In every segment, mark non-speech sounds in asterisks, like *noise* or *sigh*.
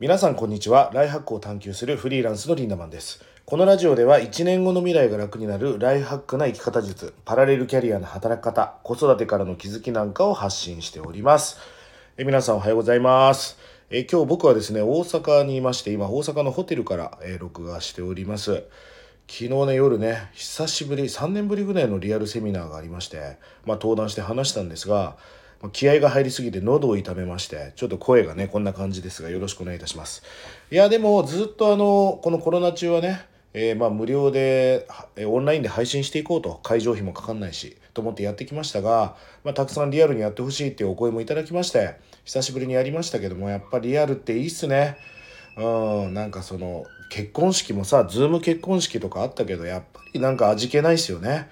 皆さんこんにちは。ライフハックを探求するフリーランスのリンダマンです。このラジオでは1年後の未来が楽になるライフハックな生き方術、パラレルキャリアの働き方、子育てからの気づきなんかを発信しております。え皆さんおはようございます。え今日僕はですね、大阪にいまして、今大阪のホテルから、え録画しております。昨日ね夜ね久しぶり3年ぶりぐらいのリアルセミナーがありまして、まあ、登壇して話したんですが気合が入りすぎて喉を痛めましてちょっと声がねこんな感じですがよろしくお願いいたします。いやでもずっとあのこのコロナ中はねえーまあ無料でえオンラインで配信していこうと会場費もかかんないしと思ってやってきましたが、まあ、たくさんリアルにやってほしいっていうお声もいただきまして久しぶりにやりましたけどもやっぱリアルっていいっすね。うんなんかその結婚式もさズーム結婚式とかあったけどやっぱりなんか味気ないっすよね。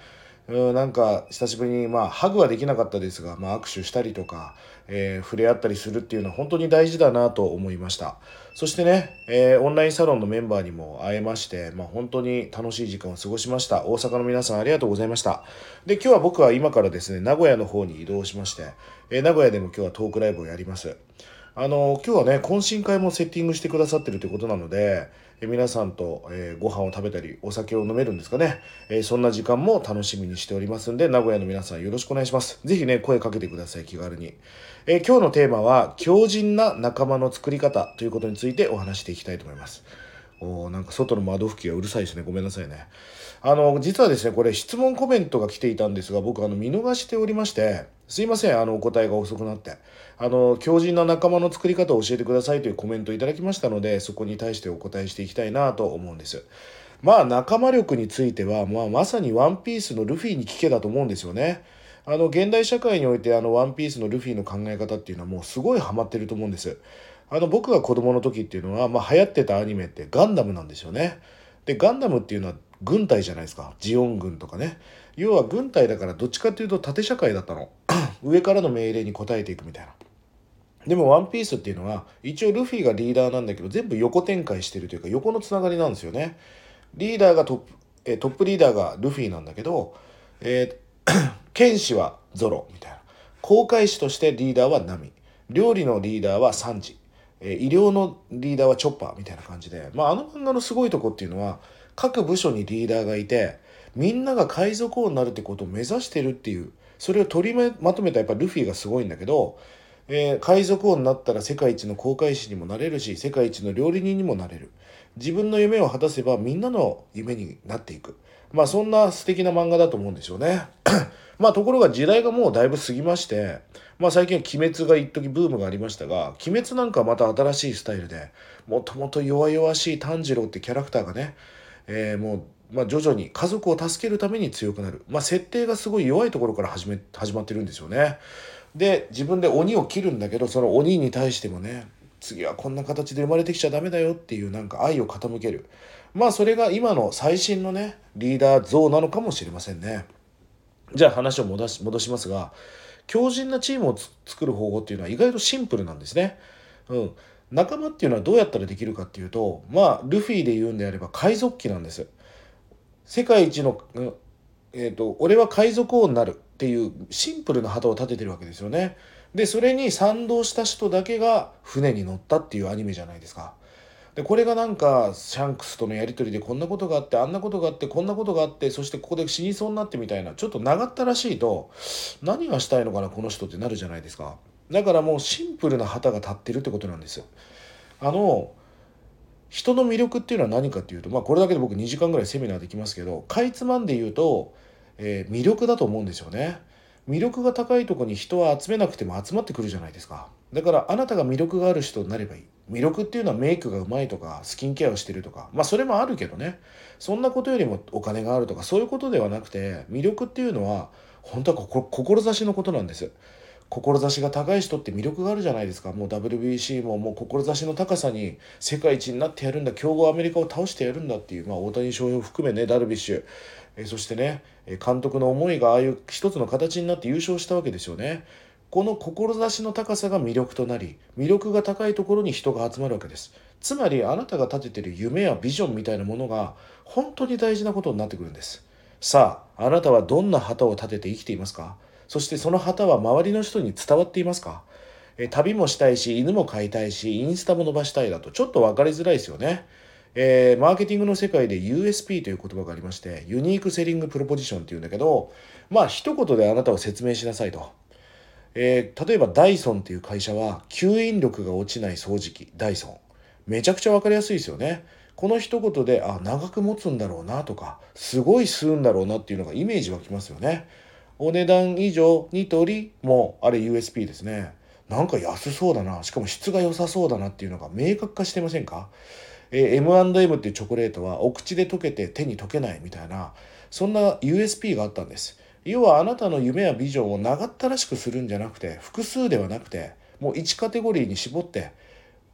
うんなんか久しぶりにまあハグはできなかったですが、まあ、握手したりとか、えー触れ合ったりするっていうのは本当に大事だなと思いました。そしてね、えーオンラインサロンのメンバーにも会えまして、まあ、本当に楽しい時間を過ごしました。大阪の皆さんありがとうございました。で今日は僕は今からですね名古屋の方に移動しまして、えー名古屋でも今日はトークライブをやります。あの今日はね懇親会もセッティングしてくださってるということなので皆さんと、えーご飯を食べたりお酒を飲めるんですかね、えそんな時間も楽しみにしておりますんで名古屋の皆さんよろしくお願いします。是非ね声かけてください気軽に、え今日のテーマは強靭な仲間の作り方ということについてお話していきたいと思います。おなんか外の窓拭きがうるさいですね。ごめんなさいね。あの実はですねこれ質問コメントが来ていたんですが僕あの見逃しておりましてすいませんあのお答えが遅くなって。あの強靭な仲間の作り方を教えてくださいというコメントをいただきましたのでそこに対してお答えしていきたいなと思うんです。まあ仲間力については、まあ、まさにワンピースのルフィに聞けだと思うんですよね。あの現代社会においてあのワンピースのルフィの考え方っていうのはもうすごいハマってると思うんです。あの僕が子供の時っていうのは、まあ、流行ってたアニメってガンダムなんですよね。でガンダムっていうのは軍隊じゃないですか。ジオン軍とかね。要は軍隊だからどっちかっていうと縦社会だったの。*clears throat* 上からの命令に応えていくみたいな。でも「ワンピースっていうのは一応ルフィがリーダーなんだけど全部横展開してるというか横のつながりなんですよね。リーダーがトップえトップリーダーがルフィなんだけど、えー *clears throat* 剣士はゾロみたいな。航海士としてリーダーはナミ。料理のリーダーはサンジ、えー医療のリーダーはチョッパーみたいな感じで、まあ、あの漫画のすごいとこっていうのは各部署にリーダーがいてみんなが海賊王になるってことを目指してるっていうそれを取りまとめたやっぱルフィがすごいんだけど、えー海賊王になったら世界一の航海士にもなれるし世界一の料理人にもなれる。自分の夢を果たせばみんなの夢になっていく。まあそんな素敵な漫画だと思うんですよね。*clears throat* まあところが時代がもうだいぶ過ぎましてまあ最近は鬼滅が一時ブームがありましたが鬼滅なんかはまた新しいスタイルでもともと弱々しい炭治郎ってキャラクターがね、えーもう、まあ、徐々に家族を助けるために強くなる。まあ設定がすごい弱いところから始め始まってるんですよね。で自分で鬼を切るんだけどその鬼に対してもね次はこんな形で生まれてきちゃダメだよっていうなんか愛を傾ける。まあそれが今の最新のねリーダー像なのかもしれませんね。じゃあ話を戻し戻しますが強靭なチームを作る方法っていうのは意外とシンプルなんですね。うん、仲間っていうのはどうやったらできるかっていうとまあルフィで言うんであれば海賊旗なんです。世界一の、えー、と俺は海賊王になるっていうシンプルな旗を立ててるわけですよね。でそれに賛同した人だけが船に乗ったっていうアニメじゃないですか。でこれがなんかシャンクスとのやり取りでこんなことがあってあんなことがあってこんなことがあってそしてここで死にそうになってみたいなちょっと長ったらしいと何がしたいのかなこの人ってなるじゃないですかだからもうシンプルな旗が立ってるってことなんですあの人の魅力っていうのは何かっていうとまあこれだけで僕2時間ぐらいセミナーできますけどかいつまんで言うと、えー魅力だと思うんですよね。魅力が高いとこに人は集めなくても集まってくるじゃないですか。だからあなたが魅力がある人になればいい。魅力っていうのはメイクがうまいとかスキンケアをしてるとかまあそれもあるけどね。そんなことよりもお金があるとかそういうことではなくて魅力っていうのは本当は志のことなんです。志が高い人って魅力があるじゃないですか。もう WBC ももう志の高さに世界一になってやるんだ。強豪アメリカを倒してやるんだっていう、まあ、大谷翔平を含めねダルビッシュ。えそしてね監督の思いがああいう一つの形になって優勝したわけですよね。この志の高さが魅力となり魅力が高いところに人が集まるわけです。つまりあなたが立ててる夢やビジョンみたいなものが本当に大事なことになってくるんです。さああなたはどんな旗を立てて生きていますか？そしてその旗は周りの人に伝わっていますか？え旅もしたいし犬も飼いたいしインスタも伸ばしたいだとちょっと分かりづらいですよね。えー、マーケティングの世界で USP という言葉がありましてユニークセリングプロポジションっていうんだけどまあ一言であなたを説明しなさいと。えー、例えばダイソンっていう会社は吸引力が落ちない掃除機ダイソンめちゃくちゃ分かりやすいですよね。この一言であ長く持つんだろうなとかすごい吸うんだろうなっていうのがイメージ湧きますよね。お値段以上ニトリもあれ USP ですね。なんか安そうだな。しかも質が良さそうだなっていうのが明確化してませんか？えー、M&M っていうチョコレートはお口で溶けて手に溶けないみたいな。そんな USP があったんです。要はあなたの夢やビジョンを長ったらしくするんじゃなくて複数ではなくてもう1カテゴリーに絞って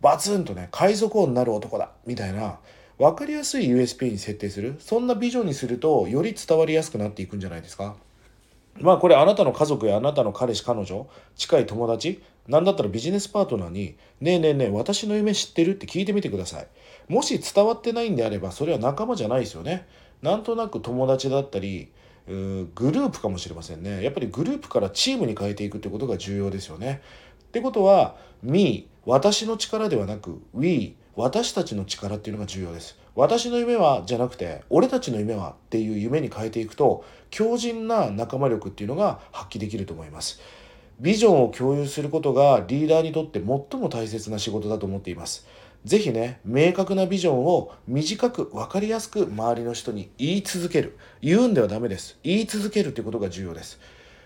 バツンとね海賊王になる男だみたいな。分かりやすい USP に設定する。そんなビジョンにするとより伝わりやすくなっていくんじゃないですか？まあこれあなたの家族やあなたの彼氏彼女近い友達なんだったらビジネスパートナーに「ねえねえねえ私の夢知ってる?」って聞いてみてください。もし伝わってないんであればそれは仲間じゃないですよね。なんとなく友達だったりグループかもしれませんね。やっぱりグループからチームに変えていくってことが重要ですよね。ってことは Me 私の力ではなく We 私たちの力っていうのが重要です。私の夢はじゃなくて俺たちの夢はっていう夢に変えていくと強靭な仲間力っていうのが発揮できると思いますビジョンを共有することがリーダーにとって最も大切な仕事だと思っています。ぜひね、明確なビジョンを短く分かりやすく周りの人に言い続ける。言うんではダメです。言い続けるということが重要です。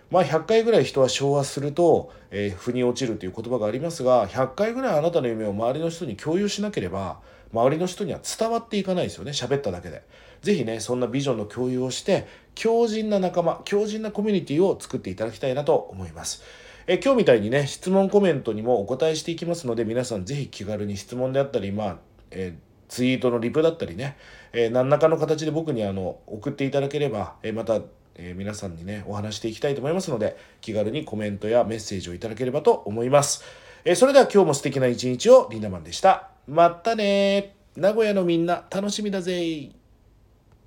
まあ100回ぐらい人は昭和すると、えー、腑に落ちるという言葉がありますが、100回ぐらいあなたの夢を周りの人に共有しなければ、周りの人には伝わっていかないですよね。喋っただけで。ぜひね、そんなビジョンの共有をして、強靭な仲間、強靭なコミュニティを作っていただきたいなと思います。え今日みたいにね質問コメントにもお答えしていきますので皆さん是非気軽に質問であったりまあ、え、ツイートのリプだったりね、えー、何らかの形で僕にあの送っていただければ、えー、また、え皆さんにねお話していきたいと思いますので気軽にコメントやメッセージをいただければと思います、えそれでは今日も素敵な一日をリンダマンでしたまったね名古屋のみんな楽しみだぜ